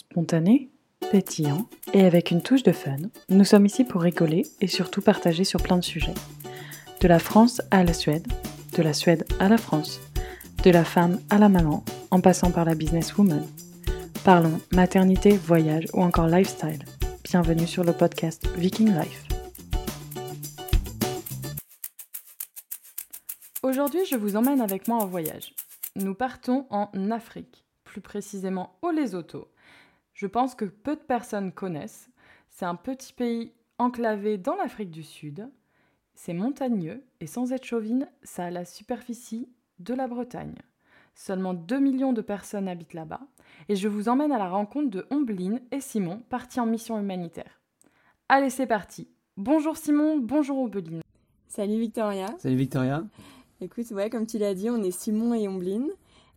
Spontané, pétillant et avec une touche de fun, nous sommes ici pour rigoler et surtout partager sur plein de sujets. De la France à la Suède, de la Suède à la France, de la femme à la maman, en passant par la businesswoman. Parlons maternité, voyage ou encore lifestyle. Bienvenue sur le podcast Viking Life. Aujourd'hui, je vous emmène avec moi en voyage. Nous partons en Afrique, plus précisément au Lesotho. Je pense que peu de personnes connaissent. C'est un petit pays enclavé dans l'Afrique du Sud. C'est montagneux et sans être chauvine, ça a la superficie de la Bretagne. Seulement 2 millions de personnes habitent là-bas et je vous emmène à la rencontre de Ombline et Simon partis en mission humanitaire. Allez, c'est parti. Bonjour Simon, bonjour Ombline. Salut Victoria. Salut Victoria. Écoute, ouais, comme tu l'as dit, on est Simon et Ombline.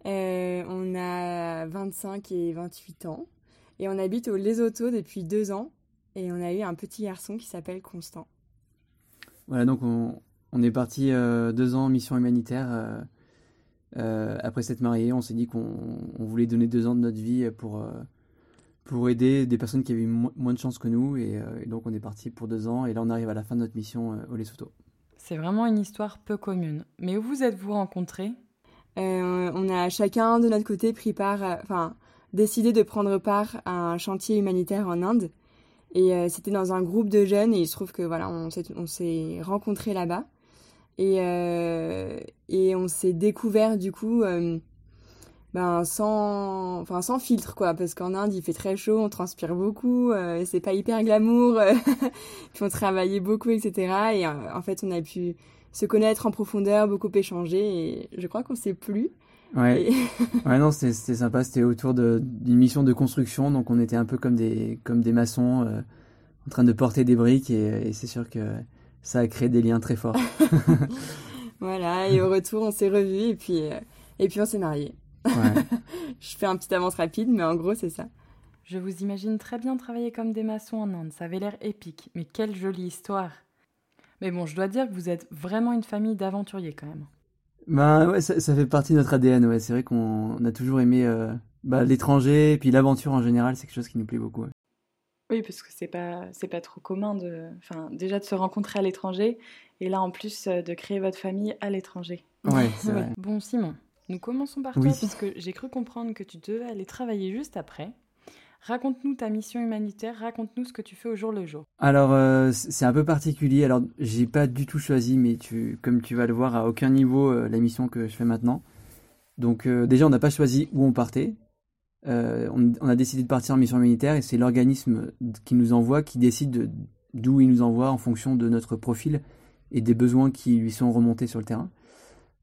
Euh, on a 25 et 28 ans et on habite au Lesotho depuis deux ans et on a eu un petit garçon qui s'appelle Constant. Voilà, donc on, on est parti euh, deux ans en mission humanitaire. Euh, euh, après s'être marié, on s'est dit qu'on on voulait donner deux ans de notre vie pour, euh, pour aider des personnes qui avaient mo- moins de chance que nous. Et, euh, et donc on est parti pour deux ans et là on arrive à la fin de notre mission euh, au Lesotho. C'est vraiment une histoire peu commune. Mais où vous êtes-vous rencontrés? Euh, on a chacun de notre côté pris part, enfin, décidé de prendre part à un chantier humanitaire en Inde. Et euh, c'était dans un groupe de jeunes et il se trouve que voilà, on s'est, on s'est rencontrés là-bas. Et, euh, et on s'est découvert du coup euh, ben, sans, enfin, sans filtre quoi, parce qu'en Inde il fait très chaud, on transpire beaucoup, euh, c'est pas hyper glamour, euh, puis on travaillait beaucoup, etc. Et en fait on a pu se connaître en profondeur, beaucoup échanger et je crois qu'on s'est plu. Ouais, Et- ouais non, c'était sympa. C'était autour d'une mission de construction. Donc on était un peu comme des, comme des maçons euh, en train de porter des briques et, et c'est sûr que ça a créé des liens très forts. Voilà, et au retour, on s'est revus et puis, euh, et puis on s'est mariés. Ouais. Je fais un petit avance rapide, mais en gros, c'est ça. Je vous imagine très bien travailler comme des maçons en Inde, ça avait l'air épique, mais quelle jolie histoire. Mais bon, je dois dire que vous êtes vraiment une famille d'aventuriers quand même. Ben ouais, ça, ça fait partie de notre ADN. Ouais, c'est vrai qu'on on a toujours aimé euh, bah, l'étranger et puis l'aventure en général. C'est quelque chose qui nous plaît beaucoup. ouais. Oui, parce que c'est pas c'est pas trop commun de, enfin déjà de se rencontrer à l'étranger et là en plus euh, de créer votre famille à l'étranger. Ouais, c'est vrai. Bon Simon, nous commençons par Oui. toi puisque j'ai cru comprendre que tu devais aller travailler juste après. Raconte-nous ta mission humanitaire, raconte-nous ce que tu fais au jour le jour. Alors euh, c'est un peu particulier. Alors j'ai pas du tout choisi, mais tu, comme tu vas le voir, à aucun niveau euh, la mission que je fais maintenant. Donc euh, déjà on n'a pas choisi où on partait. On, a décidé de partir en mission humanitaire et c'est l'organisme qui nous envoie qui décide de- d'où il nous envoie en fonction de notre profil et des besoins qui lui sont remontés sur le terrain.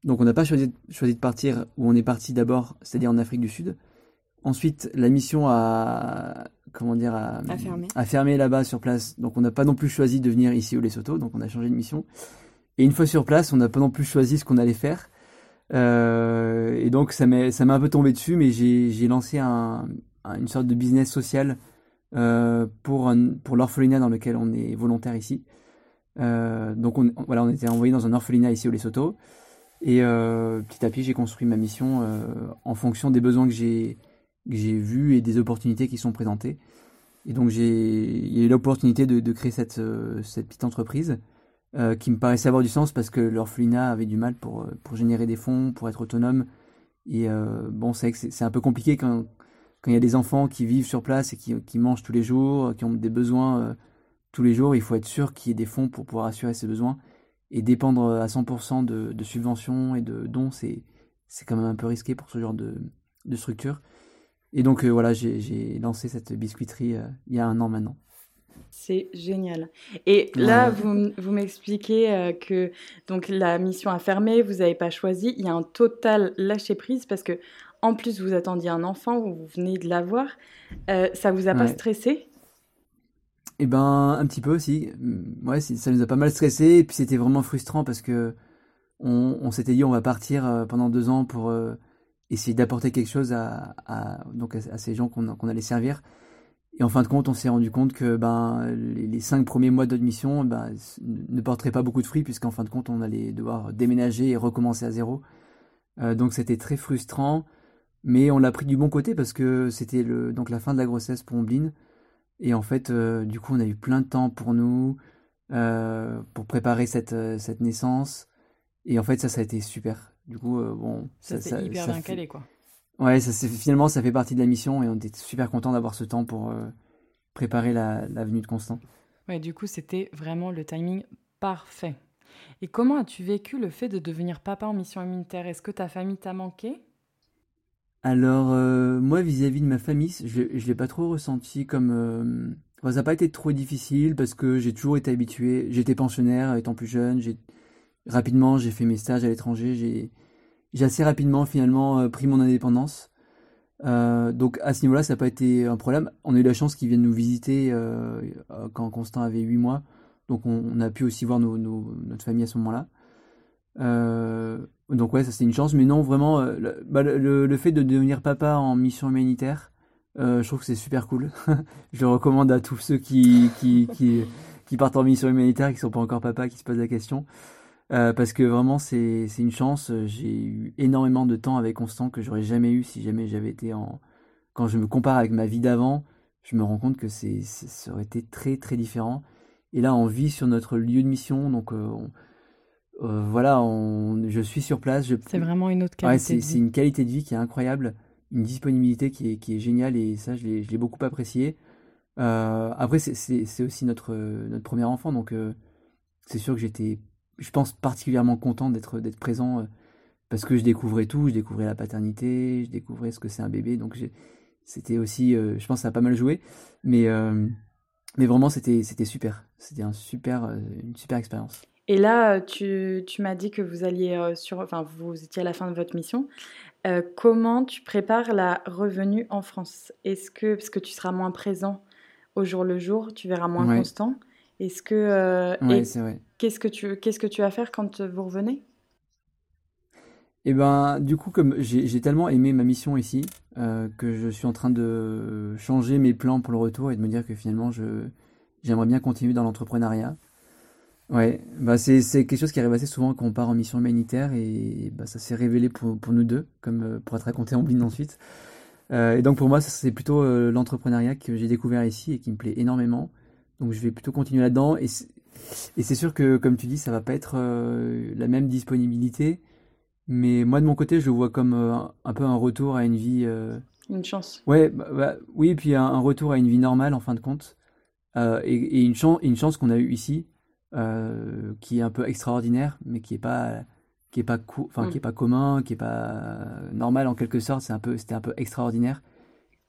Donc on n'a pas choisi, choisi de partir où on est parti d'abord, c'est-à-dire en Afrique du Sud. Ensuite, la mission a comment dire a, A fermé. là-bas sur place. Donc on n'a pas non plus choisi de venir ici au Lesotho, donc on a changé de mission. Et une fois sur place, on n'a pas non plus choisi ce qu'on allait faire. Euh, et donc ça m'a un peu tombé dessus, mais j'ai j'ai lancé un, un- une sorte de business social euh, pour un- pour l'orphelinat dans lequel on est volontaire ici. Euh, donc on, on- voilà, on était envoyé dans un orphelinat ici au Lesotho. Et petit à petit, j'ai construit ma mission en fonction des besoins que j'ai que j'ai vus et des opportunités qui sont présentées. Et donc j'ai eu l'opportunité de, créer cette euh, cette petite entreprise euh, qui me paraissait avoir du sens parce que l'orphelinat avait du mal pour euh, générer des fonds, pour être autonome. Et bon, c'est c'est un peu compliqué quand il y a des enfants qui vivent sur place et qui, mangent tous les jours, qui ont des besoins tous les jours, il faut être sûr qu'il y ait des fonds pour pouvoir assurer ces besoins. Et dépendre à 100% de, subventions et de dons, c'est quand même un peu risqué pour ce genre de structure. Et donc euh, voilà, j'ai lancé cette biscuiterie euh, il y a un an maintenant. C'est génial. Et là, Ouais. vous, vous m'expliquez euh, que donc la mission a fermé, vous n'avez pas choisi. Il y a un total lâcher prise parce que en plus vous attendiez un enfant, vous venez de l'avoir. Euh, ça vous a pas stressé? Eh ben, un petit peu aussi. Mm, Ouais, ça nous a pas mal stressé. Et puis c'était vraiment frustrant parce que on, on s'était dit on va partir pendant deux ans pour euh, essayer d'apporter quelque chose à, donc à, ces gens qu'on allait servir. Et en fin de compte, on s'est rendu compte que ben, les, cinq premiers mois de notre mission ben, ne porteraient pas beaucoup de fruits puisqu'en fin de compte, on allait devoir déménager et recommencer à zéro. Euh, donc c'était très frustrant. Mais on l'a pris du bon côté parce que c'était donc la fin de la grossesse pour Ombline. Et en fait, euh, du coup, on a eu plein de temps pour nous, euh, pour préparer cette, cette naissance. Et en fait, ça, ça a été super. Du coup, bon. Ça, s'est hyper bien calé, quoi. Ouais, ça, finalement, ça fait partie de la mission et on était super content d'avoir ce temps pour préparer la, la, venue de Constant. Ouais, du coup, c'était vraiment le timing parfait. Et comment as-tu vécu le fait de devenir papa en mission immunitaire Est-ce que ta famille t'a manqué? Alors, euh, moi, vis-à-vis de ma famille, je ne l'ai pas trop ressenti comme... Euh, ça n'a pas été trop difficile parce que j'ai toujours été habitué. J'étais pensionnaire étant plus jeune. J'ai Rapidement, j'ai fait mes stages à l'étranger. J'ai assez rapidement, finalement, euh, pris mon indépendance. donc, à ce niveau-là, ça n'a pas été un problème. On a eu la chance qu'ils viennent nous visiter quand Constant avait 8 mois. Donc, on, a pu aussi voir notre famille à ce moment-là. Euh, donc ouais, ça c'est une chance, mais non, vraiment, euh, bah, le, fait de devenir papa en mission humanitaire, euh, je trouve que c'est super cool. je le recommande à tous ceux qui, qui, qui, partent en mission humanitaire, qui sont pas encore papa, qui se posent la question. Parce que vraiment, c'est une chance. J'ai eu énormément de temps avec Constant que j'aurais jamais eu si jamais j'avais été en... Quand je me compare avec ma vie d'avant, je me rends compte que c'est ça aurait été très très différent. Et là, on vit sur notre lieu de mission, donc on euh, voilà, je suis sur place. C'est vraiment une autre qualité. c'est une qualité de vie qui est incroyable, une disponibilité qui est, qui est géniale et ça, je l'ai beaucoup apprécié. Euh, après, c'est aussi notre, notre premier enfant, donc euh, c'est sûr que j'étais, je pense, particulièrement content d'être présent parce que je découvrais tout, je découvrais la paternité, je découvrais ce que c'est un bébé, donc c'était aussi, je pense, ça a pas mal joué, mais, mais vraiment, c'était super. C'était un super, une super expérience. Et là, tu, tu m'as dit que vous alliez sur, enfin, vous étiez à la fin de votre mission. comment tu prépares la revenue en France? Est-ce que, parce que tu seras moins présent au jour le jour, tu verras moins constant. Est-ce que, ouais, c'est vrai. Qu'est-ce que tu, qu'est-ce que tu vas faire quand vous revenez? Eh ben, du coup, comme j'ai tellement aimé ma mission ici, que je suis en train de changer mes plans pour le retour et de me dire que finalement, je j'aimerais bien continuer dans l'entrepreneuriat. Ouais, bah c'est, quelque chose qui arrive assez souvent quand on part en mission humanitaire et bah ça s'est révélé pour, pour nous deux, comme euh, pour être raconté en blind ensuite. Euh, et donc pour moi, c'est plutôt euh, l'entrepreneuriat que j'ai découvert ici et qui me plaît énormément. Donc je vais plutôt continuer là-dedans. Et et c'est sûr que, comme tu dis, ça va pas être la même disponibilité. Mais moi, de mon côté, je le vois comme un peu un retour à une vie. Une chance. Ouais, bah, bah, oui, et puis un, retour à une vie normale en fin de compte. et, et une, chance, une chance qu'on a eue ici euh, qui est un peu extraordinaire, mais qui est pas qui est pas enfin qui est mm. pas commun, qui est pas normal en quelque sorte. C'est un peu c'était un peu extraordinaire.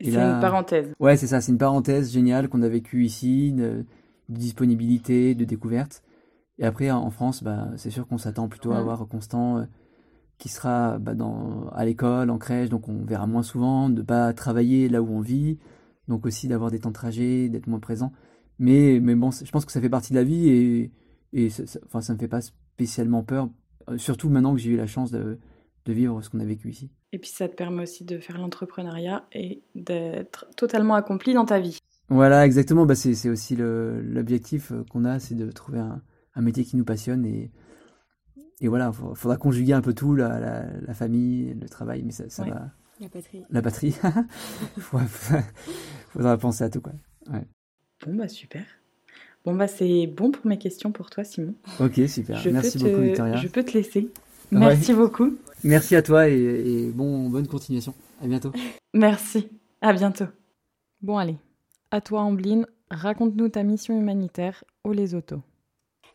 C'est une parenthèse. Ouais, c'est ça. C'est une parenthèse géniale qu'on a vécue ici, de, disponibilité, de découverte. Et après, en France, bah, c'est sûr qu'on s'attend plutôt à avoir Constant euh, qui sera bah, dans, à l'école, en crèche, donc on verra moins souvent, de pas travailler là où on vit, donc aussi d'avoir des temps de trajet, d'être moins présent. Mais, mais bon, je pense que ça fait partie de la vie et, et ça, enfin, ça me fait pas spécialement peur, euh, surtout maintenant que j'ai eu la chance de, de vivre ce qu'on a vécu ici. Et puis ça te permet aussi de faire l'entrepreneuriat et d'être totalement accompli dans ta vie. Voilà, exactement. Bah, c'est aussi l'objectif euh, qu'on a, c'est de trouver un, un, métier qui nous passionne. Et, et voilà, il faudra conjuguer un peu tout, la, la, famille, le travail, mais ça, ça va. La patrie. La patrie. faudra, faudra penser à tout, quoi. Ouais. Bon, bah super. Bon, bah c'est bon pour mes questions pour toi, Simon. Ok, super. Merci beaucoup, Victoria. Je peux te laisser. Merci beaucoup. Merci à toi et, bon, bonne continuation. À bientôt. Merci. À bientôt. Bon, allez. À toi, Ambline. Raconte-nous ta mission humanitaire au Lesotho.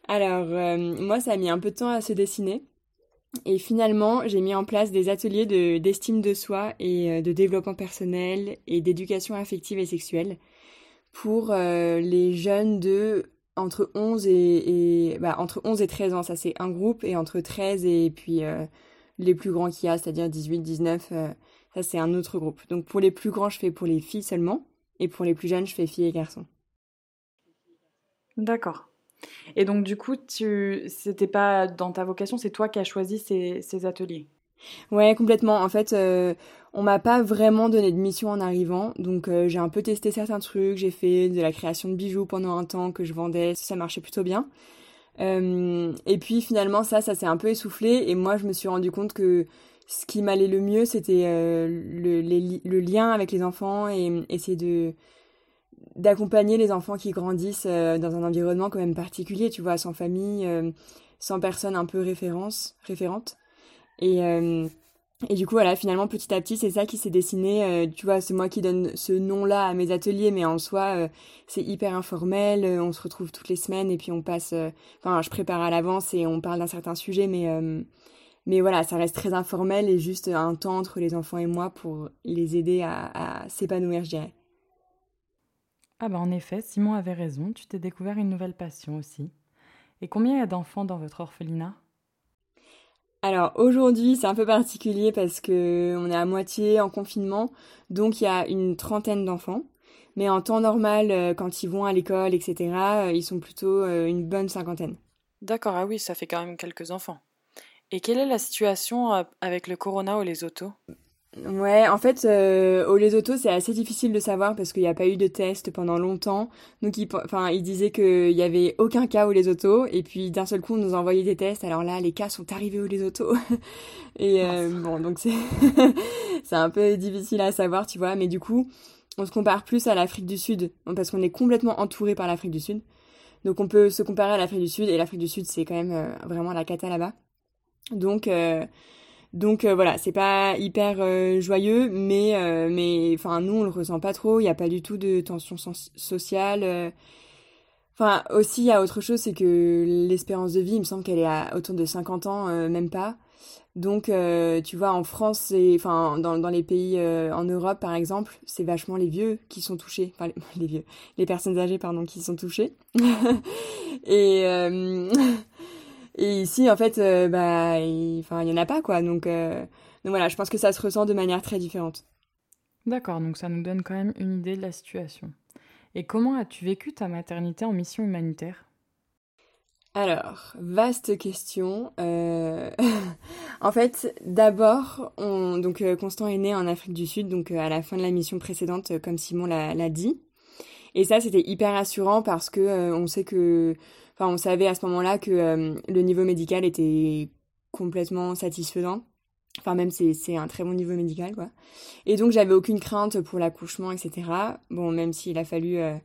Alors, euh, moi, ça a mis un peu de temps à se dessiner. Et finalement, j'ai mis en place des ateliers d'estime de, soi et euh, de développement personnel et d'éducation affective et sexuelle pour euh, les jeunes de entre 11 et, bah, entre 11 et 13 ans, ça c'est un groupe, et entre 13 et puis les plus grands qu'il y a, c'est-à-dire 18, 19, euh, ça c'est un autre groupe. Donc pour les plus grands, je fais pour les filles seulement, et pour les plus jeunes, je fais filles et garçons. D'accord. Et donc du coup, tu c'était pas dans ta vocation, c'est toi qui as choisi ces, ces ateliers? Ouais, complètement. En fait, euh, on m'a pas vraiment donné de mission en arrivant, donc euh, j'ai un peu testé certains trucs. J'ai fait de la création de bijoux pendant un temps que je vendais, ça marchait plutôt bien. Euh, et puis finalement, ça, ça s'est un peu essoufflé, et moi, je me suis rendu compte que ce qui m'allait le mieux, c'était le, le, lien avec les enfants et essayer de d'accompagner les enfants qui grandissent dans un environnement quand même particulier, tu vois, sans famille, sans personne un peu référence, référente. Et, et du coup, voilà, finalement, petit à petit, c'est ça qui s'est dessiné. Euh, tu vois, c'est moi qui donne ce nom-là à mes ateliers, mais en soi, euh, c'est hyper informel. Euh, on se retrouve toutes les semaines et puis on passe. Enfin, je prépare à l'avance et on parle d'un certain sujet, mais mais voilà, ça reste très informel et juste un temps entre les enfants et moi pour les aider à, à s'épanouir, je dirais. Ah bah en effet, Simon avait raison. Tu t'es découvert une nouvelle passion aussi. Et combien il y a d'enfants dans votre orphelinat? Alors aujourd'hui c'est un peu particulier parce que on est à moitié en confinement, donc il y a une trentaine d'enfants. Mais en temps normal, euh, quand ils vont à l'école, etc., euh, ils sont plutôt euh, une bonne cinquantaine. D'accord, ah oui, ça fait quand même quelques enfants. Et quelle est la situation avec le corona ou les autos Ouais, en fait, euh, au Lesotho, c'est assez difficile de savoir parce qu'il n'y a pas eu de test pendant longtemps. Donc, il, enfin, il disait qu'il n'y avait aucun cas au Lesotho. Et puis, d'un seul coup, on nous a envoyé des tests. Alors là, les cas sont arrivés au Lesotho. et euh, bon, donc c'est c'est un peu difficile à savoir, tu vois. Mais du coup, on se compare plus à l'Afrique du Sud parce qu'on est complètement entouré par l'Afrique du Sud. Donc, on peut se comparer à l'Afrique du Sud. Et l'Afrique du Sud, c'est quand même euh, vraiment la cata là-bas. Donc... Donc euh, voilà, c'est pas hyper euh, joyeux, mais euh, mais enfin nous on le ressent pas trop. Il y a pas du tout de tension sociale. Enfin aussi il y a autre chose, c'est que l'espérance de vie, il me semble qu'elle est à autour de 50 ans, même pas. Donc tu vois en France, enfin dans dans les pays en Europe par exemple, c'est vachement les vieux qui sont touchés, enfin les, les, vieux, les personnes âgées pardon qui sont touchées. Et et ici, en fait, euh, bah, il, enfin, il y en a pas, quoi. Donc, euh, donc voilà, je pense que ça se ressent de manière très différente. D'accord, donc ça nous donne quand même une idée de la situation. Et comment as-tu vécu ta maternité en mission humanitaire? Alors, vaste question. Euh... en fait, d'abord, on... donc Constant est né en Afrique du Sud, donc à la fin de la mission précédente, comme Simon l'a dit. Et ça, c'était hyper rassurant parce que on sait que Enfin, on savait à ce moment-là que euh, le niveau médical était complètement satisfaisant. Enfin, même c'est un très bon niveau médical, quoi. Et donc, j'avais aucune crainte pour l'accouchement, etc. Bon, même s'il a fallu euh,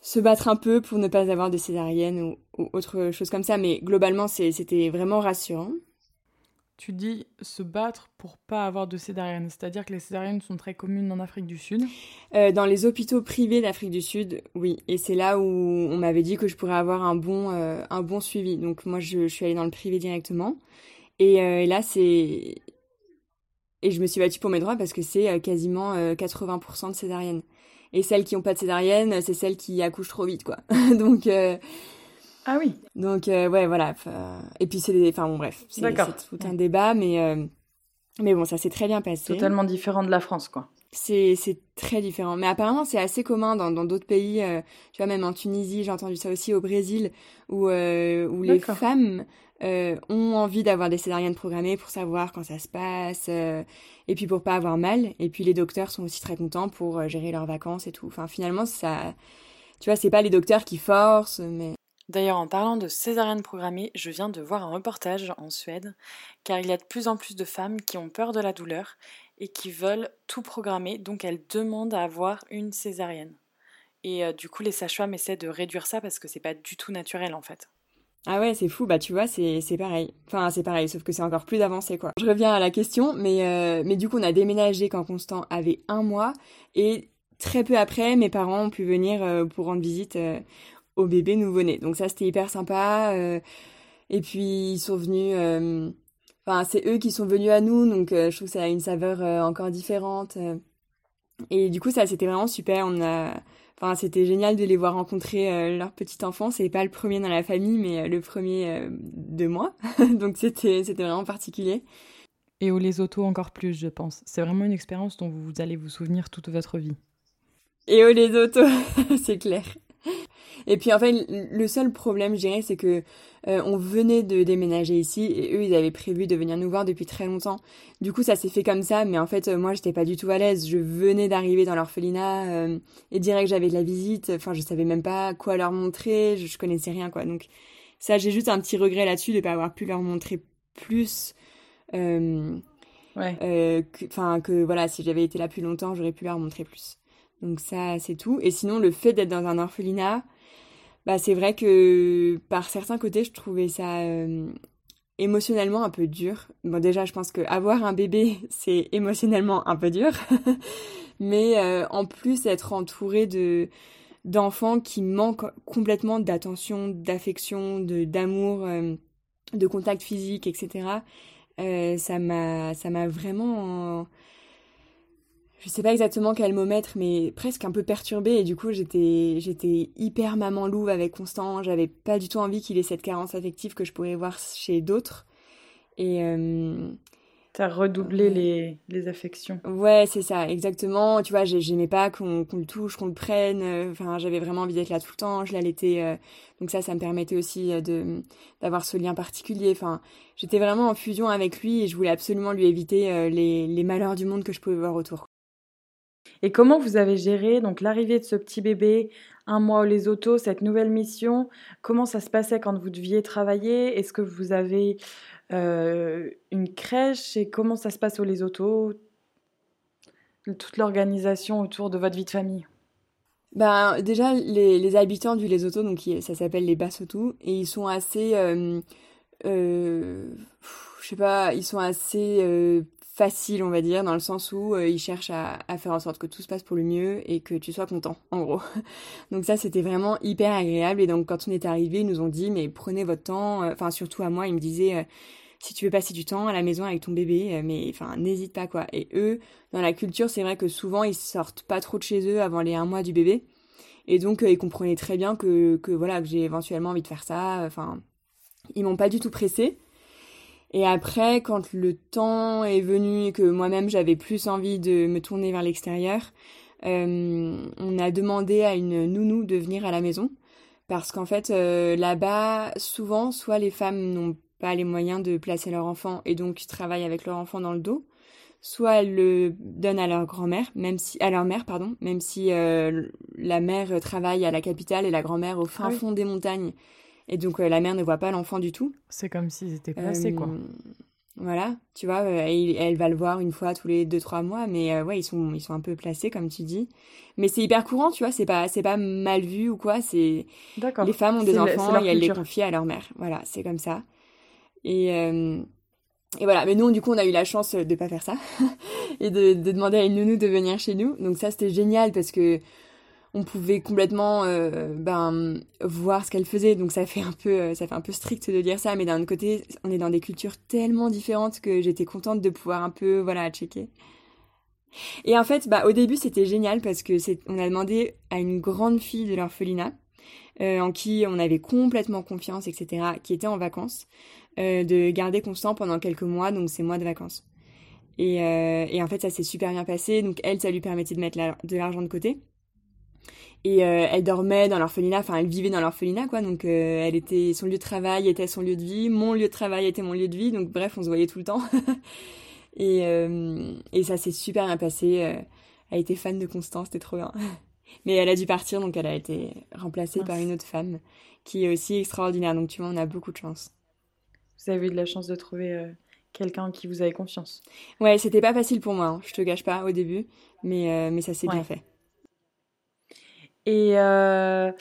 se battre un peu pour ne pas avoir de césarienne ou, ou autre chose comme ça, mais globalement, c'était vraiment rassurant tu dis se battre pour pas avoir de césarienne, c'est-à-dire que les césariennes sont très communes en Afrique du Sud euh, Dans les hôpitaux privés d'Afrique du Sud, oui. Et c'est là où on m'avait dit que je pourrais avoir un bon, euh, un bon suivi. Donc moi, je, suis allée dans le privé directement. Et, euh, là, c'est... Et je me suis battue pour mes droits parce que c'est quasiment 80% de césariennes. Et celles qui n'ont pas de césarienne, c'est celles qui accouchent trop vite, quoi. Donc... Ah oui. Donc euh, ouais voilà. Et puis c'est des, enfin bon bref, c'est tout un débat, mais euh, mais bon ça s'est très bien passé. Totalement différent de la France quoi. C'est c'est très différent, mais apparemment c'est assez commun dans dans d'autres pays. Euh, tu vois même en Tunisie, j'ai entendu ça aussi au Brésil, où où les femmes ont envie d'avoir des césariennes programmées pour savoir quand ça se passe. et puis pour pas avoir mal, et puis les docteurs sont aussi très contents pour gérer leurs vacances et tout. Enfin, finalement, ça, tu vois, c'est pas les docteurs qui forcent, mais D'ailleurs, en parlant de césarienne programmée, je viens de voir un reportage en Suède, car il y a de plus en plus de femmes qui ont peur de la douleur et qui veulent tout programmer, donc elles demandent à avoir une césarienne. Et euh, du coup, les sages-femmes essaient de réduire ça parce que c'est pas du tout naturel en fait. Ah ouais, c'est fou, bah tu vois, c'est pareil. Enfin, c'est pareil, sauf que c'est encore plus avancé quoi. Je reviens à la question, mais, euh, mais du coup, on a déménagé quand Constant avait un mois et très peu après, mes parents ont pu venir euh, pour rendre visite au bébé nouveau-né. Donc ça, c'était hyper sympa. Euh, et puis, ils sont venus... Euh, enfin, c'est eux qui sont venus à nous, donc euh, je trouve que ça a une saveur encore différente. Et du coup, ça, c'était vraiment super. On a... Enfin, c'était génial de les voir rencontrer leur petit enfant. C'est pas le premier dans la famille, mais le premier de moi. donc c'était c'était vraiment particulier. Et au Lesotho encore plus, je pense. C'est vraiment une expérience dont vous allez vous souvenir toute votre vie. Et au Lesotho, c'est clair. Et puis en fait, le seul problème, je dirais, c'est que euh, on venait de déménager ici et eux, ils avaient prévu de venir nous voir depuis très longtemps. Du coup, ça s'est fait comme ça, mais en fait, euh, moi, j'étais pas du tout à l'aise. Je venais d'arriver dans l'orphelinat euh, et direct, j'avais de la visite. Enfin, je savais même pas quoi leur montrer. Je, je connaissais rien, quoi. Donc ça, j'ai juste un petit regret là-dessus de pas avoir pu leur montrer plus Ouais. Enfin, que, que, voilà, si j'avais été là plus longtemps, j'aurais pu leur montrer plus. Donc ça, c'est tout. Et sinon, le fait d'être dans un orphelinat, bah, c'est vrai que par certains côtés, je trouvais ça émotionnellement un peu dur. Bon, déjà, je pense qu'avoir un bébé, c'est émotionnellement un peu dur. Mais euh, en plus, être entouré de d'enfants qui manquent complètement d'attention, d'affection, de d'amour, euh, de contact physique, etc. Euh, ça m'a ça m'a vraiment je sais pas exactement quel mot mettre, mais presque un peu perturbée. Et du coup, j'étais, j'étais hyper maman louve avec Constant. J'avais pas du tout envie qu'il ait cette carence affective que je pouvais voir chez d'autres. Et. Euh... T'as redoublé les, les, affections. Ouais, c'est ça, exactement. Tu vois, j'aimais pas qu'on le touche, qu'on le prenne. Enfin, j'avais vraiment envie d'être là tout le temps. Je l'allaitais. Euh... Donc ça, ça me permettait aussi euh, de d'avoir ce lien particulier. Enfin, j'étais vraiment en fusion avec lui et je voulais absolument lui éviter euh, les, les malheurs du monde que je pouvais voir autour. Et comment vous avez géré donc l'arrivée de ce petit bébé, un mois au les cette nouvelle mission? Comment ça se passait quand vous deviez travailler? Est-ce que vous avez euh, une crèche? Et comment ça se passe au les Toute l'organisation autour de votre vie de famille. Ben, déjà, les, habitants du Les Autos, donc ça s'appelle les Bassotou, et ils sont assez. Euh, euh, je sais pas, ils sont assez facile, on va dire, dans le sens où euh, ils cherchent à, faire en sorte que tout se passe pour le mieux et que tu sois content, en gros. donc ça, c'était vraiment hyper agréable. Et donc quand on est arrivé, ils nous ont dit, mais prenez votre temps. Euh, enfin, surtout à moi, ils me disaient, euh, si tu veux passer du temps à la maison avec ton bébé, mais enfin, n'hésite pas, quoi. Et eux, dans la culture, c'est vrai que souvent, ils sortent pas trop de chez eux avant les un mois du bébé. Et donc, ils comprenaient très bien que, que voilà, que j'ai éventuellement envie de faire ça. Enfin, ils m'ont pas du tout pressé. Et après, quand le temps est venu et que moi-même j'avais plus envie de me tourner vers l'extérieur, euh, on a demandé à une nounou de venir à la maison. Parce qu'en fait, euh, là-bas, souvent, soit les femmes n'ont pas les moyens de placer leur enfant et donc travaillent avec leur enfant dans le dos, soit elles le donnent à leur grand-mère, même si à leur mère, pardon, même si euh, la mère travaille à la capitale et la grand-mère au fin ah fond des montagnes et donc euh, la mère ne voit pas l'enfant du tout. C'est comme s'ils étaient placés, quoi. Euh, voilà, tu vois, euh, elle va le voir une fois tous les deux trois mois, mais ouais, ils sont ils sont un peu placés comme tu dis. Mais c'est hyper courant, tu vois, c'est pas c'est pas mal vu ou quoi. C'est les femmes ont des enfants et elles les confient à leur mère. Voilà, c'est comme ça. Et et voilà, mais nous, du coup, on a eu la chance de pas faire ça et de, de, demander à une nounou de venir chez nous. Donc ça, c'était génial parce que on pouvait complètement euh, ben, voir ce qu'elle faisait. Donc ça fait un peu, euh, ça fait un peu strict de dire ça, mais d'un autre côté, on est dans des cultures tellement différentes que j'étais contente de pouvoir un peu, voilà, checker. Et en fait, bah, au début, c'était génial parce que c'est, on a demandé à une grande fille de l'orphelinat, euh, en qui on avait complètement confiance, etc., qui était en vacances, de garder Constant pendant quelques mois, donc ces mois de vacances. Et, et en fait, ça s'est super bien passé. Donc elle, ça lui permettait de mettre de l'argent de côté. Et euh, elle dormait dans l'orphelinat, enfin elle vivait dans l'orphelinat quoi, donc euh, elle était son lieu de travail était son lieu de vie, mon lieu de travail était mon lieu de vie, donc bref on se voyait tout le temps. et, euh, et ça s'est super bien passé. elle était fan de Constance, c'était trop bien. Mais elle a dû partir, donc elle a été remplacée par une autre femme qui est aussi extraordinaire. Donc tu vois, on a beaucoup de chance. Vous avez eu de la chance de trouver quelqu'un en qui vous avez confiance. Ouais, c'était pas facile pour moi, hein, je te gâche pas au début, mais, mais ça s'est bien fait. Et euh,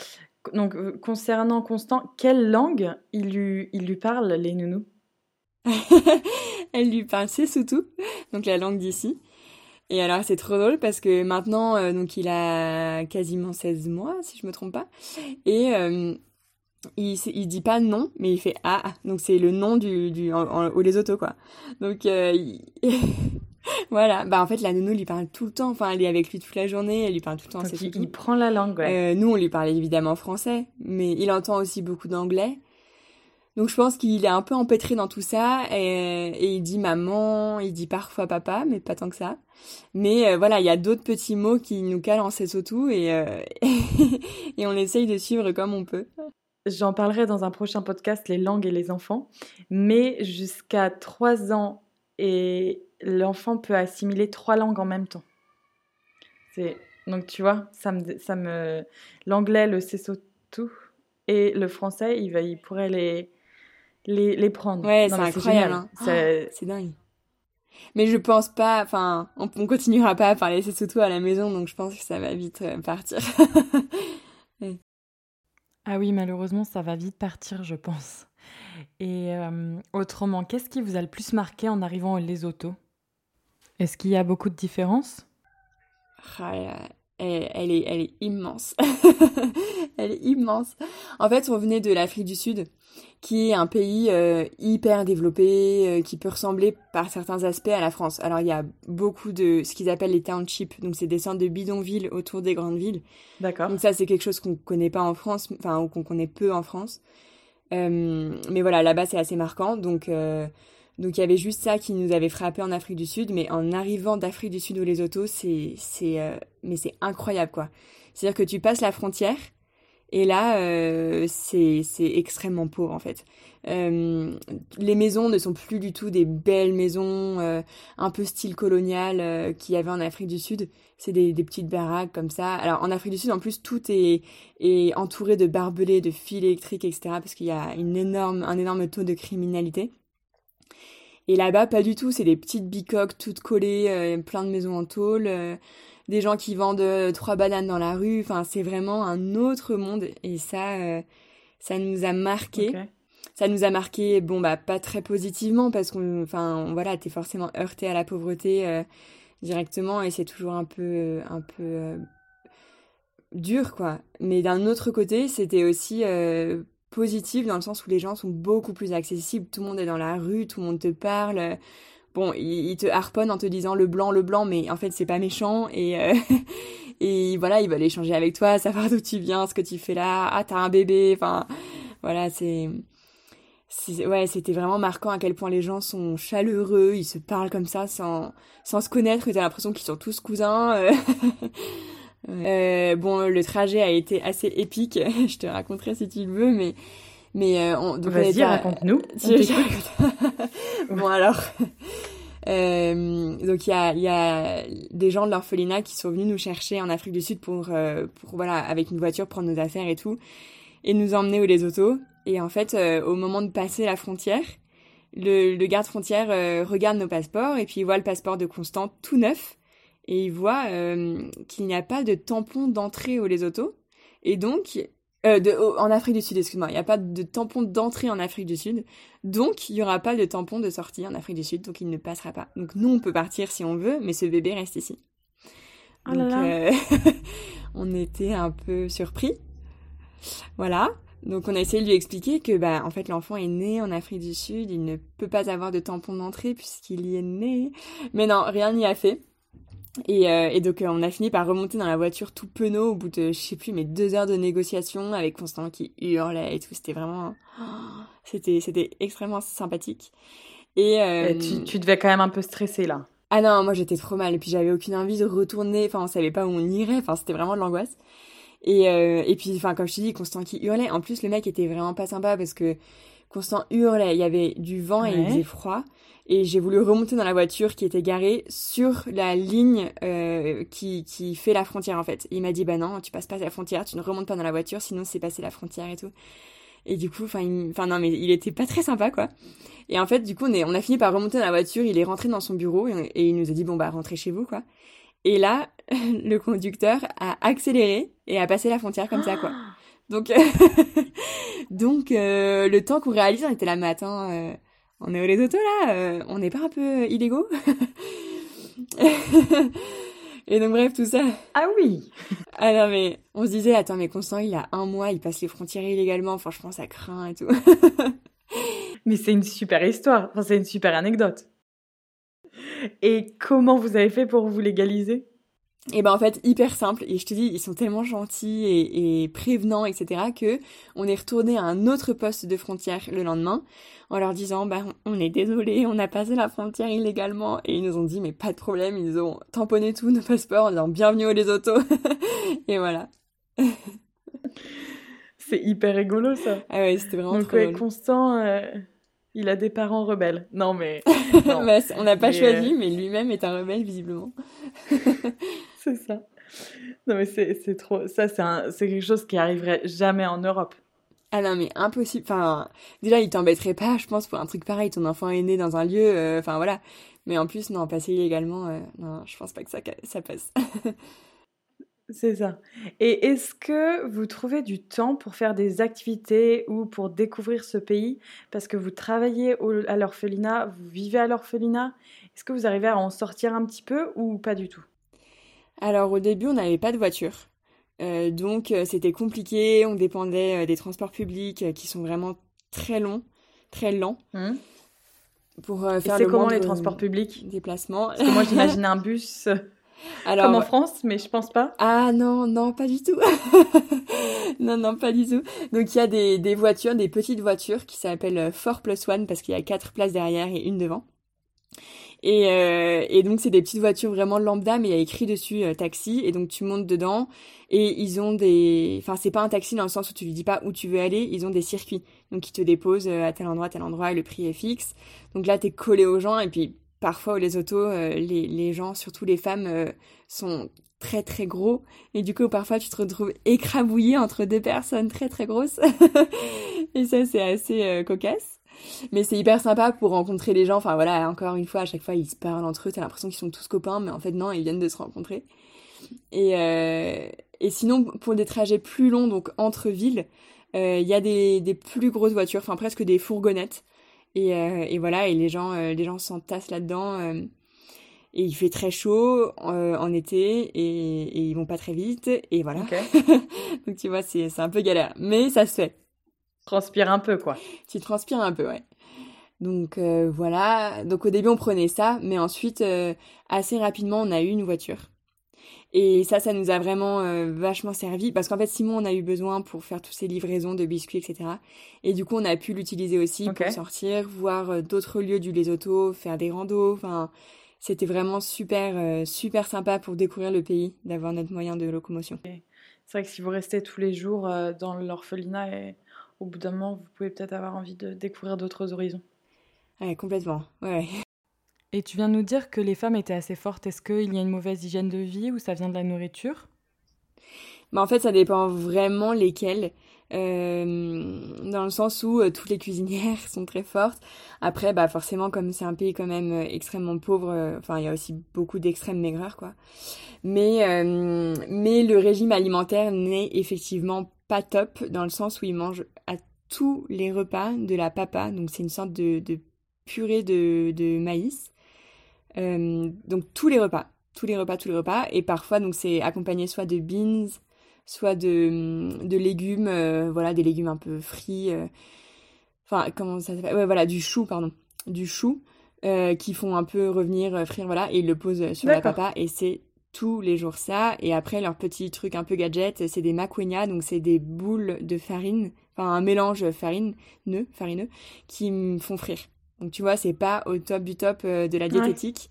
donc, euh, concernant Constant, quelle langue il lui, il parle, les nounous? Elle lui parle Sesotho, donc la langue d'ici. Et alors, c'est trop drôle parce que maintenant, euh, donc il a quasiment 16 mois, si je me trompe pas. Et il, il dit pas non, mais il fait ah. Donc, c'est le nom du, du, au les autos, quoi. Donc, voilà, bah en fait la nounou lui parle tout le temps, enfin elle est avec lui toute la journée, elle lui parle tout le temps. c'est il, il, prend la langue. Ouais. Euh, nous on lui parle évidemment français, mais il entend aussi beaucoup d'anglais. Donc je pense qu'il est un peu empêtré dans tout ça et, il dit maman, il dit parfois papa, mais pas tant que ça. Mais euh, voilà, il y a d'autres petits mots qui nous calent en tout et, euh, et on essaye de suivre comme on peut. J'en parlerai dans un prochain podcast, les langues et les enfants. Mais jusqu'à 3 ans et l'enfant peut assimiler trois langues en même temps. C'est donc tu vois, ça me, ça me l'anglais, le tout et le français, il va, il pourrait les les, les prendre. Ouais, c'est incroyable. Hein. C'est dingue. Mais je pense pas, enfin, on, on continuera pas à parler Sesotho à la maison, donc je pense que ça va vite euh, partir. Ah oui, malheureusement, ça va vite partir, je pense. Et euh, autrement, qu'est-ce qui vous a le plus marqué en arrivant au Lesotho? Est-ce qu'il y a beaucoup de différences? Ah, elle, est, elle est immense. elle est immense. En fait, on venait de l'Afrique du Sud, qui est un pays euh, hyper développé, euh, qui peut ressembler par certains aspects à la France. Alors, il y a beaucoup de ce qu'ils appellent les townships, donc c'est des centres de bidonvilles autour des grandes villes. D'accord. Donc ça, c'est quelque chose qu'on connaît pas en France, enfin, ou qu'on connaît peu en France. Euh, mais voilà, là-bas, c'est assez marquant. Donc, donc il y avait juste ça qui nous avait frappé en Afrique du Sud, mais en arrivant d'Afrique du Sud au Lesotho, c'est c'est euh, mais c'est incroyable quoi. C'est-à-dire que tu passes la frontière et là euh, c'est c'est extrêmement pauvre en fait. Euh, les maisons ne sont plus du tout des belles maisons un peu style colonial qu'il y avait en Afrique du Sud. C'est des, des petites baraques comme ça. Alors en Afrique du Sud en plus tout est est entouré de barbelés, de fils électriques etc. parce qu'il y a une énorme un énorme taux de criminalité. Et là-bas, pas du tout. C'est des petites bicoques toutes collées, euh, plein de maisons en tôle, euh, des gens qui vendent euh, trois bananes dans la rue. Enfin, c'est vraiment un autre monde. Et ça, ça nous a marqué. Ça nous a marqué, bon, bah, pas très positivement parce qu'on, enfin, voilà, t'es forcément heurté à la pauvreté directement et c'est toujours un peu, un peu dur, quoi. Mais d'un autre côté, c'était aussi positive dans le sens où les gens sont beaucoup plus accessibles. Tout le monde est dans la rue, tout le monde te parle. Bon, ils te harponnent en te disant le blanc, le blanc, mais en fait c'est pas méchant et euh, et voilà, ils veulent échanger avec toi, savoir d'où tu viens, ce que tu fais là. Ah, t'as un bébé. Enfin, voilà, c'est ouais, c'était vraiment marquant à quel point les gens sont chaleureux, ils se parlent comme ça sans sans se connaître, t'as l'impression qu'ils sont tous cousins. Euh. Euh, bon, le trajet a été assez épique. je te raconterai si tu le veux, mais mais euh, on, vas-y, raconte-nous. bon alors. Euh, donc il y a, y a des gens de l'orphelinat qui sont venus nous chercher en Afrique du Sud pour, euh, pour voilà avec une voiture prendre nos affaires et tout et nous emmener où les autos et en fait euh, au moment de passer la frontière le, le garde frontière regarde nos passeports et puis il voit le passeport de Constant tout neuf et il voit euh, qu'il n'y a pas de tampon d'entrée au Lesotho. Et donc, euh, de, en Afrique du Sud, excuse-moi, il n'y a pas de tampon d'entrée en Afrique du Sud. Donc, il n'y aura pas de tampon de sortie en Afrique du Sud, donc il ne passera pas. Donc, nous, on peut partir si on veut, mais ce bébé reste ici. Donc, euh, on était un peu surpris. Voilà. Donc on a essayé de lui expliquer que bah en fait l'enfant est né en Afrique du Sud, il ne peut pas avoir de tampon d'entrée puisqu'il y est né. Mais non, rien n'y a fait. Et, euh, et, donc euh, on a fini par remonter dans la voiture tout penaud au bout de je sais plus mais deux heures de négociation avec Constant qui hurlait et tout. C'était vraiment c'était c'était extrêmement sympathique. Et, euh... tu, tu devais quand même un peu stresser là. Ah non moi j'étais trop mal. Et puis j'avais aucune envie de retourner. Enfin on savait pas où on irait. Enfin c'était vraiment de l'angoisse. Et et puis enfin comme je te dis Constant qui hurlait. En plus le mec était vraiment pas sympa parce que Constant hurlait il y avait du vent et il faisait froid et j'ai voulu remonter dans la voiture qui était garée sur la ligne euh, qui, qui fait la frontière en fait. il m'a dit bah non, tu passes pas la frontière, tu ne remontes pas dans la voiture, sinon c'est passer la frontière et tout. Et du coup, enfin, enfin non mais il était pas très sympa quoi. Et en fait, du coup, on, est, on a fini par remonter dans la voiture. Il est rentré dans son bureau et, il nous a dit bon bah rentrez chez vous quoi. Et là, le conducteur a accéléré et a passé la frontière comme ça quoi. Donc, donc euh, le temps qu'on réalise, on était là matin. Euh, on est au les autos là, euh, on n'est pas un peu illégaux Et donc bref, tout ça. Ah oui Ah non mais on se disait, attends mais Constant il a un mois, il passe les frontières illégalement, franchement ça craint et tout. mais c'est une super histoire, enfin, c'est une super anecdote. Et comment vous avez fait pour vous légaliser? Et ben en fait hyper simple. Et je te dis ils sont tellement gentils et, et prévenants etc que on est retourné à un autre poste de frontière le lendemain en leur disant bah on est désolé on a passé la frontière illégalement. Et ils nous ont dit mais pas de problème ils nous ont tamponné tous nos passeports en disant bienvenue aux les autos. Et voilà. C'est hyper rigolo ça. Ah ouais c'était vraiment donc ouais, Constant euh, il a des parents rebelles. Non mais bah, on n'a pas choisi euh, mais lui-même est un rebelle visiblement c'est ça. Non, mais c'est trop. Ça, c'est quelque chose qui arriverait jamais en Europe. Ah non, mais impossible. Enfin, déjà, il t'embêterait pas, je pense, pour un truc pareil. Ton enfant est né dans un lieu, euh, enfin voilà. Mais en plus, non, passer illégalement, euh, non, je pense pas que ça, ça passe. C'est ça. Et est-ce que vous trouvez du temps pour faire des activités ou pour découvrir ce pays? Parce que vous travaillez à l'orphelinat, vous vivez à l'orphelinat. Est-ce que vous arrivez à en sortir un petit peu ou pas du tout? Alors au début, on n'avait pas de voiture. Euh, donc euh, c'était compliqué, on dépendait des transports publics qui sont vraiment très longs, très lents. Mmh pour euh, faire le comment les transports publics? déplacement Parce que moi j'imagine un bus Alors, comme en France, mais je pense pas. Ah non, non, pas du tout. non, non, pas du tout. Donc il y a des, des voitures, des petites voitures qui s'appellent 4 euh, plus 1 parce qu'il y a quatre places derrière et une devant. Et, euh, et donc c'est des petites voitures vraiment lambda, mais il y a écrit dessus euh, taxi. Et donc tu montes dedans et ils ont des, enfin c'est pas un taxi dans le sens où tu lui dis pas où tu veux aller, ils ont des circuits. Donc ils te déposent euh, à tel endroit, tel endroit, et le prix est fixe. Donc là t'es collé aux gens et puis parfois les autos, les, les gens, surtout les femmes, sont très très gros et du coup parfois tu te retrouves écrabouillé entre deux personnes très très grosses et ça c'est assez cocasse mais c'est hyper sympa pour rencontrer les gens. Enfin voilà, encore une fois, à chaque fois, ils se parlent entre eux. T'as l'impression qu'ils sont tous copains, mais en fait, non, ils viennent de se rencontrer. Et, euh, et sinon, pour des trajets plus longs, donc entre villes, euh, il y a des, des, plus grosses voitures, enfin presque des fourgonnettes. Et, euh, et voilà, et les gens les gens s'entassent là-dedans. et il fait très chaud en été et, et, ils vont pas très vite. Et voilà. donc tu vois, c'est un peu galère. Mais ça se fait. Transpire un peu, quoi. Tu transpires un peu, ouais. Donc euh, voilà, donc au début on prenait ça, mais ensuite euh, assez rapidement on a eu une voiture. Et ça, ça nous a vraiment euh, vachement servi parce qu'en fait Simon on a eu besoin pour faire toutes ces livraisons de biscuits, etc. Et du coup on a pu l'utiliser aussi pour sortir, voir d'autres lieux du Lesotho, faire des randos. Enfin, c'était vraiment super super sympa pour découvrir le pays, d'avoir notre moyen de locomotion. C'est vrai que si vous restez tous les jours dans l'orphelinat et au bout d'un moment, vous pouvez peut-être avoir envie de découvrir d'autres horizons. Ouais, complètement. Ouais. Et tu viens de nous dire que les femmes étaient assez fortes. Est-ce qu'il y a une mauvaise hygiène de vie ou ça vient de la nourriture? Bah, En fait, ça dépend vraiment lesquelles. Euh, dans le sens où euh, toutes les cuisinières sont très fortes. Après, bah forcément, comme c'est un pays quand même euh, extrêmement pauvre, enfin il y a aussi beaucoup d'extrêmes maigreurs quoi. Mais mais le régime alimentaire n'est effectivement pas top dans le sens où ils mangent tous les repas de la papa, donc c'est une sorte de, purée de, maïs. Euh, donc tous les repas, tous les repas, tous les repas, et parfois donc c'est accompagné soit de beans, soit de, de légumes, euh, voilà des légumes un peu frits, euh, enfin comment ça s'appelle, ouais voilà du chou pardon, du chou qui font un peu revenir frire voilà et ils le posent sur la papa. Et c'est tous les jours ça. Et après, leur petit truc un peu gadget, c'est des makwenya, donc c'est des boules de farine, enfin un mélange farine, nœud, farineux, qui me font frire. Donc tu vois, c'est pas au top du top euh, de la diététique.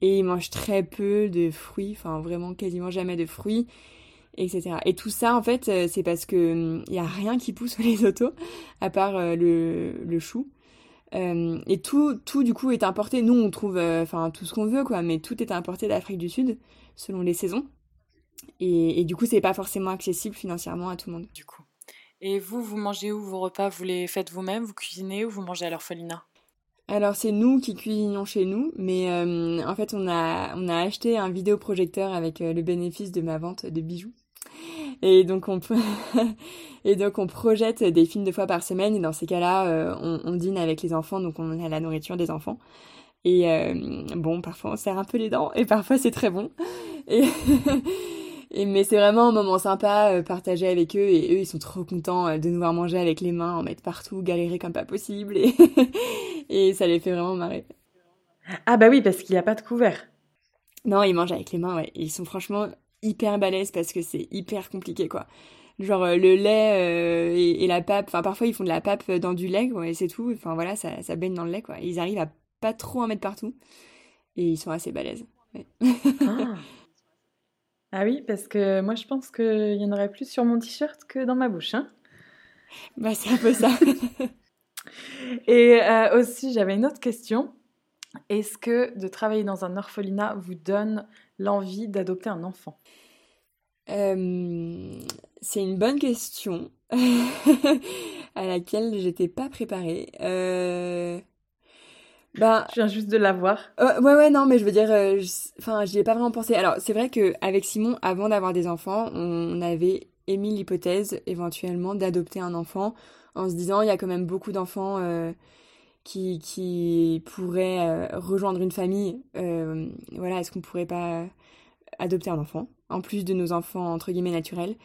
Et ils mangent très peu de fruits, enfin vraiment quasiment jamais de fruits, etc. Et tout ça, en fait, euh, c'est parce que il hum, y a rien qui pousse les autos, à part euh, le, le chou. et tout, tout du coup est importé. Nous, on trouve, enfin tout ce qu'on veut, quoi, mais tout est importé d'Afrique du Sud selon les saisons. Et, du coup, c'est pas forcément accessible financièrement à tout le monde. Du coup. Et vous, vous mangez où vos repas? Vous les faites vous-même Vous cuisinez ou vous mangez à l'orphelinat? Alors c'est nous qui cuisinons chez nous, mais euh, en fait on a, on a acheté un vidéoprojecteur avec euh, le bénéfice de ma vente de bijoux. Et donc on et donc on projette des films deux fois par semaine et dans ces cas-là euh, on, on, dîne avec les enfants donc on a la nourriture des enfants et bon, parfois on serre un peu les dents et parfois c'est très bon. Et, et mais c'est vraiment un moment sympa euh, partagé avec eux et eux ils sont trop contents euh, de nous voir manger avec les mains, en mettre partout, galérer comme pas possible et, et ça les fait vraiment marrer. Ah bah oui, parce qu'il n'y a pas de couvert. Non, ils mangent avec les mains, ouais. ils sont franchement hyper balèzes parce que c'est hyper compliqué quoi. Genre le lait et, la pape, enfin parfois ils font de la pape dans du lait, quoi, et c'est tout. Enfin voilà, ça, ça baigne dans le lait quoi. Ils arrivent à pas trop en mettre partout. Et ils sont assez balèzes. Ah. ah. oui, parce que moi je pense qu'il y en aurait plus sur mon t-shirt que dans ma bouche. Hein bah c'est un peu ça. Et euh, aussi j'avais une autre question. Est-ce que de travailler dans un orphelinat vous donne l'envie d'adopter un enfant? Euh, C'est une bonne question à laquelle j'étais pas préparée. Euh... Bah, je viens juste de l'avoir. Euh, ouais, ouais, non, mais je veux dire, euh, enfin, j'y ai pas vraiment pensé. Alors, c'est vrai que avec Simon, avant d'avoir des enfants, on avait émis l'hypothèse éventuellement d'adopter un enfant en se disant il y a quand même beaucoup d'enfants euh, qui, qui pourraient rejoindre une famille. voilà, est-ce qu'on pourrait pas adopter un enfant en plus de nos enfants entre guillemets naturels?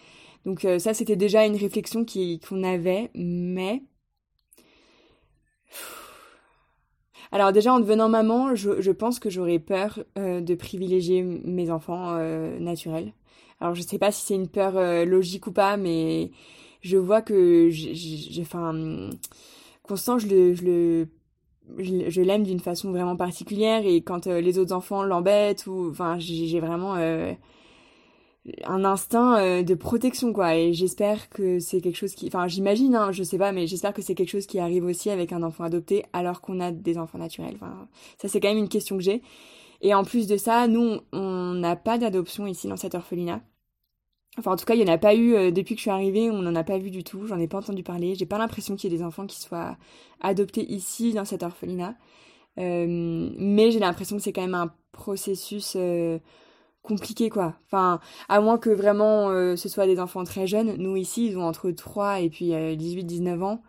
Donc ça, c'était déjà une réflexion qu'on avait, mais Alors déjà en devenant maman, je, pense que j'aurais peur euh, de privilégier mes enfants euh, naturels. Alors je sais pas si c'est une peur euh, logique ou pas, mais je vois que j'ai, enfin, Constant, je le, je le, je, l'aime d'une façon vraiment particulière et quand les autres enfants l'embêtent ou, enfin, j'ai vraiment un instinct euh, de protection quoi. Et j'espère que c'est quelque chose qui enfin j'imagine hein, je sais pas mais j'espère que c'est quelque chose qui arrive aussi avec un enfant adopté alors qu'on a des enfants naturels. Ça c'est quand même une question que j'ai. Et en plus de ça nous on n'a pas d'adoption ici dans cette orphelinat. Enfin en tout cas il y en a pas eu euh, depuis que je suis arrivée on n'en a pas vu du tout. J'en ai pas entendu parler. J'ai pas l'impression qu'il y ait des enfants qui soient adoptés ici dans cette orphelinat. Euh, mais j'ai l'impression que c'est quand même un processus compliqué quoi. Enfin, à moins que vraiment euh, ce soit des enfants très jeunes. Nous ici, ils ont entre 3 et puis 18-19 euh, ans.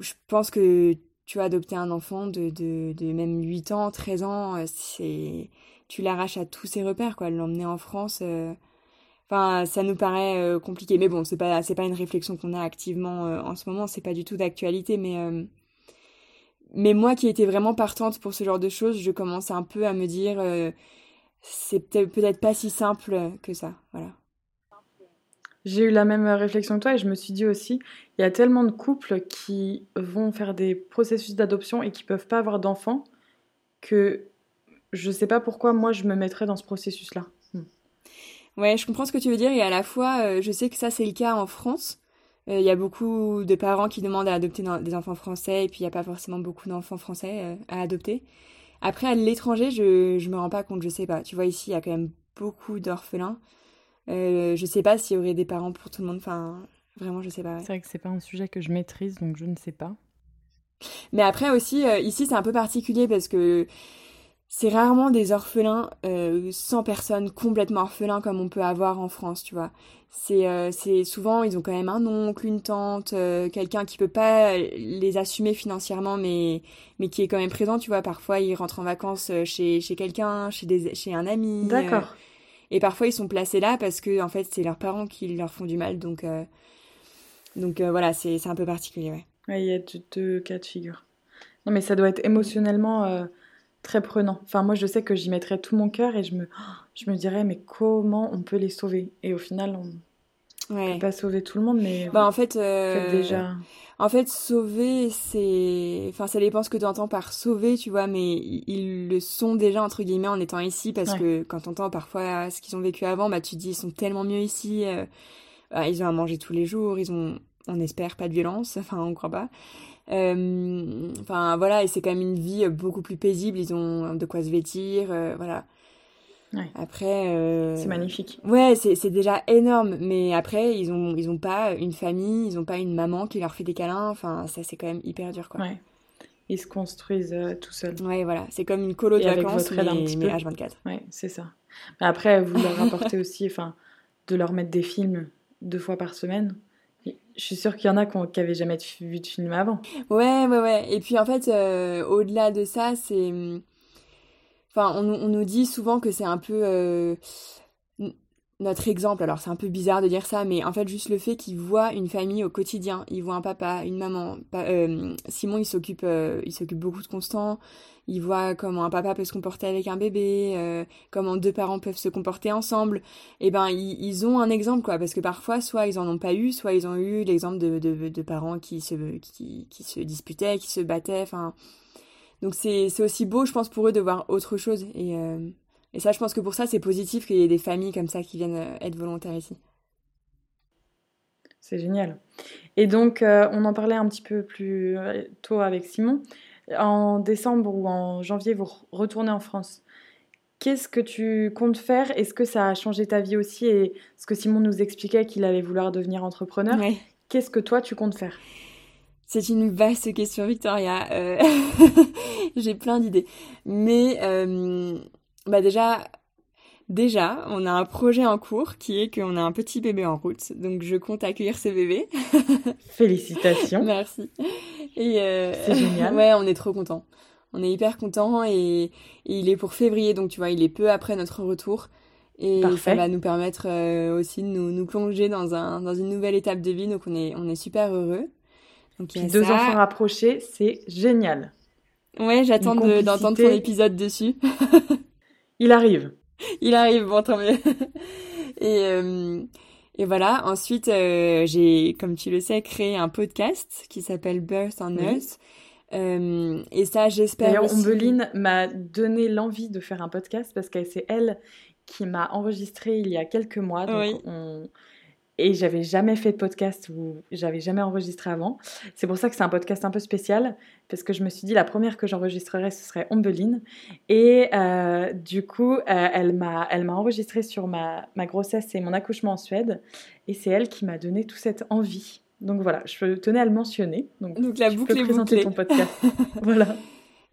Je pense que tu as adopté un enfant de, de, même 8 ans, 13 ans, euh, c'est tu l'arraches à tous ses repères quoi, l'emmener en France enfin ça nous paraît compliqué mais bon, c'est pas c'est pas une réflexion qu'on a activement en ce moment, c'est pas du tout d'actualité mais mais moi qui étais vraiment partante pour ce genre de choses, je commence un peu à me dire c'est peut-être pas si simple que ça. Voilà. J'ai eu la même réflexion que toi et je me suis dit aussi, il y a tellement de couples qui vont faire des processus d'adoption et qui peuvent pas avoir d'enfants que je sais pas pourquoi moi je me mettrais dans ce processus-là. Hmm. Ouais, je comprends ce que tu veux dire et à la fois, euh, je sais que ça c'est le cas en France. Euh, il y a beaucoup de parents qui demandent à adopter des enfants français et puis il n'y a pas forcément beaucoup d'enfants français euh, à adopter. Après, à l'étranger, je, je me rends pas compte, je sais pas. Tu vois, ici, il y a quand même beaucoup d'orphelins. Euh, je sais pas s'il y aurait des parents pour tout le monde. Enfin, vraiment, je sais pas. C'est vrai que c'est pas un sujet que je maîtrise, donc je ne sais pas. Mais après aussi, euh, ici, c'est un peu particulier parce que c'est rarement des orphelins euh, sans personne, complètement orphelins comme on peut avoir en France, tu vois. C'est euh, c'est souvent ils ont quand même un oncle une tante euh, quelqu'un qui peut pas les assumer financièrement mais mais qui est quand même présent tu vois. Parfois ils rentrent en vacances euh, chez chez quelqu'un chez des chez un ami d'accord. Et parfois ils sont placés là parce que en fait c'est leurs parents qui leur font du mal donc donc voilà c'est c'est un peu particulier ouais. Ouais il y a deux, cas de figure. Non mais ça doit être émotionnellement très prenant enfin moi je sais que j'y mettrais tout mon cœur et je me je me dirais, mais comment on peut les sauver? Et au final, on ne peut pas sauver tout le monde, mais. Bah, en fait, euh, déjà. En fait, sauver, c'est. Enfin, ça dépend ce que tu entends par sauver, tu vois, mais ils le sont déjà, entre guillemets, en étant ici, parce que quand tu entends parfois ce qu'ils ont vécu avant, bah, tu te dis, ils sont tellement mieux ici. Euh, bah, ils ont à manger tous les jours, ils ont, on espère, pas de violence, enfin, on croit pas. Euh, enfin, voilà, et c'est quand même une vie beaucoup plus paisible, ils ont de quoi se vêtir, voilà. Après. Euh, c'est magnifique. Ouais, c'est déjà énorme. Mais après, ils ont, ils ont pas une famille, ils ont pas une maman qui leur fait des câlins. Enfin, ça, c'est quand même hyper dur, quoi. Ouais. Ils se construisent euh, tout seuls. Ouais, voilà. C'est comme une colo de vacances, mais, mais H24. Ouais, c'est ça. Mais après, vous leur apportez aussi, enfin, de leur mettre des films deux fois par semaine. Je suis sûre qu'il y en a qui n'avaient jamais vu de film avant. Ouais, ouais, ouais. Et puis en fait, euh, au-delà de ça, c'est Enfin, on, nous dit souvent que c'est un peu euh, notre exemple. Alors, c'est un peu bizarre de dire ça, mais en fait, juste le fait qu'il voit une famille au quotidien, il voit un papa, une maman. Euh, Simon, il s'occupe, euh, il s'occupe beaucoup de Constant. Il voit comment un papa peut se comporter avec un bébé, comment deux parents peuvent se comporter ensemble. Et eh ben, ils, ont un exemple, quoi, parce que parfois, soit ils en ont pas eu, soit ils ont eu l'exemple de, de, de, parents qui se, qui, qui se disputaient, qui se battaient. Enfin, donc c'est aussi beau, je pense, pour eux de voir autre chose. Et, euh, et ça, je pense que pour ça, c'est positif qu'il y ait des familles comme ça qui viennent euh, être volontaires ici. C'est génial. Et donc, euh, on en parlait un petit peu plus tôt avec Simon. En décembre ou en janvier, vous retournez en France. Qu'est-ce que tu comptes faire? Est-ce que ça a changé ta vie aussi? Et ce que Simon nous expliquait qu'il allait vouloir devenir entrepreneur, qu'est-ce que toi tu comptes faire? C'est une vaste question, Victoria. Euh, j'ai plein d'idées. Mais euh, bah déjà, déjà, on a un projet en cours qui est qu'on a un petit bébé en route. Donc je compte accueillir ce bébé. Félicitations. Merci. Et euh, C'est génial. Ouais, on est trop contents. On est hyper contents et, et, il est pour février, donc tu vois, il est peu après notre retour. Et ça va nous permettre aussi de nous, nous plonger dans, un, dans une nouvelle étape de vie. Donc on est, on est super heureux. Donc, deux enfants rapprochés, c'est génial. Ouais, j'attends d'entendre ton épisode dessus. Il arrive. Il arrive, bon, tant mieux. et, euh, et voilà, ensuite, euh, j'ai, comme tu le sais, créé un podcast qui s'appelle Birth on Earth. Euh, et ça, j'espère. D'ailleurs, Ombeline m'a donné l'envie de faire un podcast parce que c'est elle qui m'a enregistré il y a quelques mois. Donc oui. on et j'avais jamais fait de podcast ou j'avais jamais enregistré avant. C'est pour ça que c'est un podcast un peu spécial parce que je me suis dit la première que j'enregistrerais ce serait Ombeline et euh, du coup euh, elle m'a elle m'a enregistré sur ma, ma grossesse et mon accouchement en Suède et c'est elle qui m'a donné toute cette envie. Donc voilà, je tenais à le mentionner. Donc, donc la boucle est présenter ton podcast. voilà.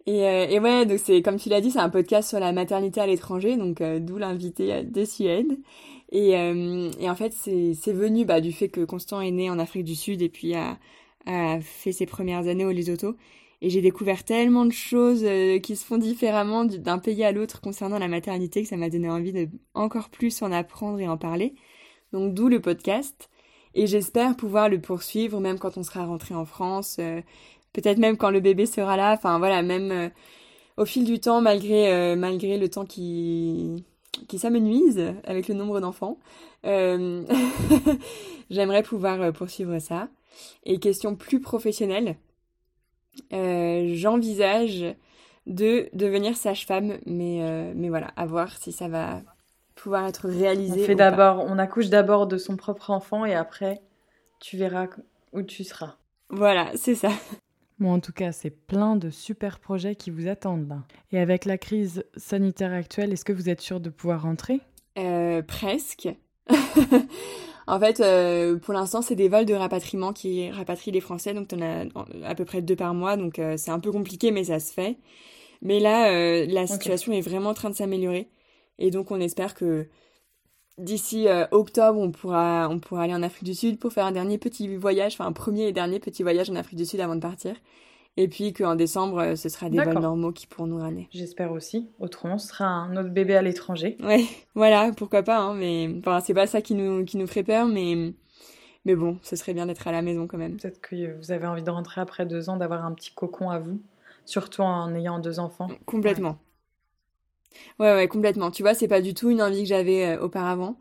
Et, euh, et, ouais, donc c'est comme tu l'as dit, c'est un podcast sur la maternité à l'étranger, donc d'où l'invité de Suède. Et, euh, en fait, c'est venu bah, du fait que Constant est né en Afrique du Sud et puis a, a fait ses premières années au Lesotho. Et j'ai découvert tellement de choses euh, qui se font différemment d'un pays à l'autre concernant la maternité que ça m'a donné envie de encore plus en apprendre et en parler. Donc d'où le podcast. Et j'espère pouvoir le poursuivre même quand on sera rentré en France, euh, peut-être même quand le bébé sera là. Enfin voilà, même au fil du temps, malgré malgré le temps qui qui s'amenuise avec le nombre d'enfants. Euh, j'aimerais pouvoir euh, poursuivre ça. Et question plus professionnelle, euh, j'envisage de devenir sage-femme, mais, mais voilà, à voir si ça va pouvoir être réalisé. On fait d'abord, on accouche d'abord de son propre enfant et après, tu verras où tu seras. Voilà, c'est ça. Bon, en tout cas, c'est plein de super projets qui vous attendent là. Et avec la crise sanitaire actuelle, est-ce que vous êtes sûr de pouvoir rentrer? Euh, Presque. en fait, euh, pour l'instant, c'est des vols de rapatriement qui rapatrient les Français, donc on a à peu près deux par mois, donc euh, c'est un peu compliqué, mais ça se fait. Mais là, la situation est vraiment en train de s'améliorer, et donc on espère que d'ici octobre, on pourra, on pourra aller en Afrique du Sud pour faire un dernier petit voyage, enfin un premier et dernier petit voyage en Afrique du Sud avant de partir. Et puis qu'en décembre, euh, ce sera des vols normaux qui pourront nous ramener. J'espère aussi. Autrement, ce sera un autre bébé à l'étranger. Ouais, voilà, pourquoi pas. Hein, mais enfin, c'est pas ça qui nous, qui nous ferait peur, mais, mais bon, ce serait bien d'être à la maison quand même. Peut-être que vous avez envie de rentrer après deux ans, d'avoir un petit cocon à vous, surtout en ayant deux enfants. Complètement. Ouais, ouais, complètement. Tu vois, c'est pas du tout une envie que j'avais euh, auparavant.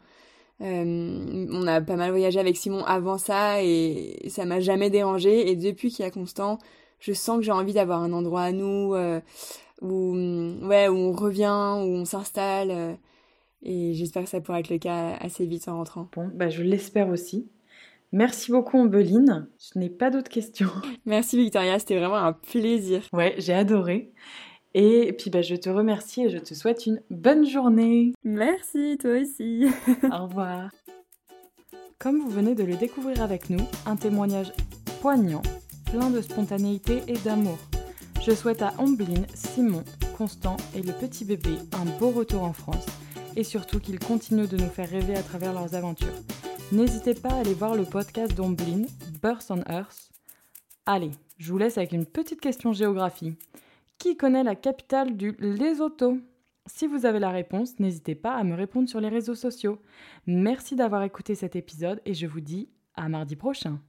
Euh, on a pas mal voyagé avec Simon avant ça et ça m'a jamais dérangé. Et depuis qu'il y a Constant, je sens que j'ai envie d'avoir un endroit à nous euh, où, ouais, où on revient, où on s'installe. Et j'espère que ça pourra être le cas assez vite en rentrant. Bon, bah je l'espère aussi. Merci beaucoup, Ombeline. Je n'ai pas d'autres questions. Merci, Victoria. C'était vraiment un plaisir. Ouais, j'ai adoré. Et puis bah, je te remercie et je te souhaite une bonne journée. Merci, toi aussi. Au revoir. Comme vous venez de le découvrir avec nous, un témoignage poignant plein de spontanéité et d'amour. Je souhaite à Amblin, Simon, Constant et le petit bébé un beau retour en France et surtout qu'ils continuent de nous faire rêver à travers leurs aventures. N'hésitez pas à aller voir le podcast d'Omblin, Birth on Earth. Allez, je vous laisse avec une petite question géographie. Qui connaît la capitale du Lesotho? Si vous avez la réponse, n'hésitez pas à me répondre sur les réseaux sociaux. Merci d'avoir écouté cet épisode et je vous dis à mardi prochain.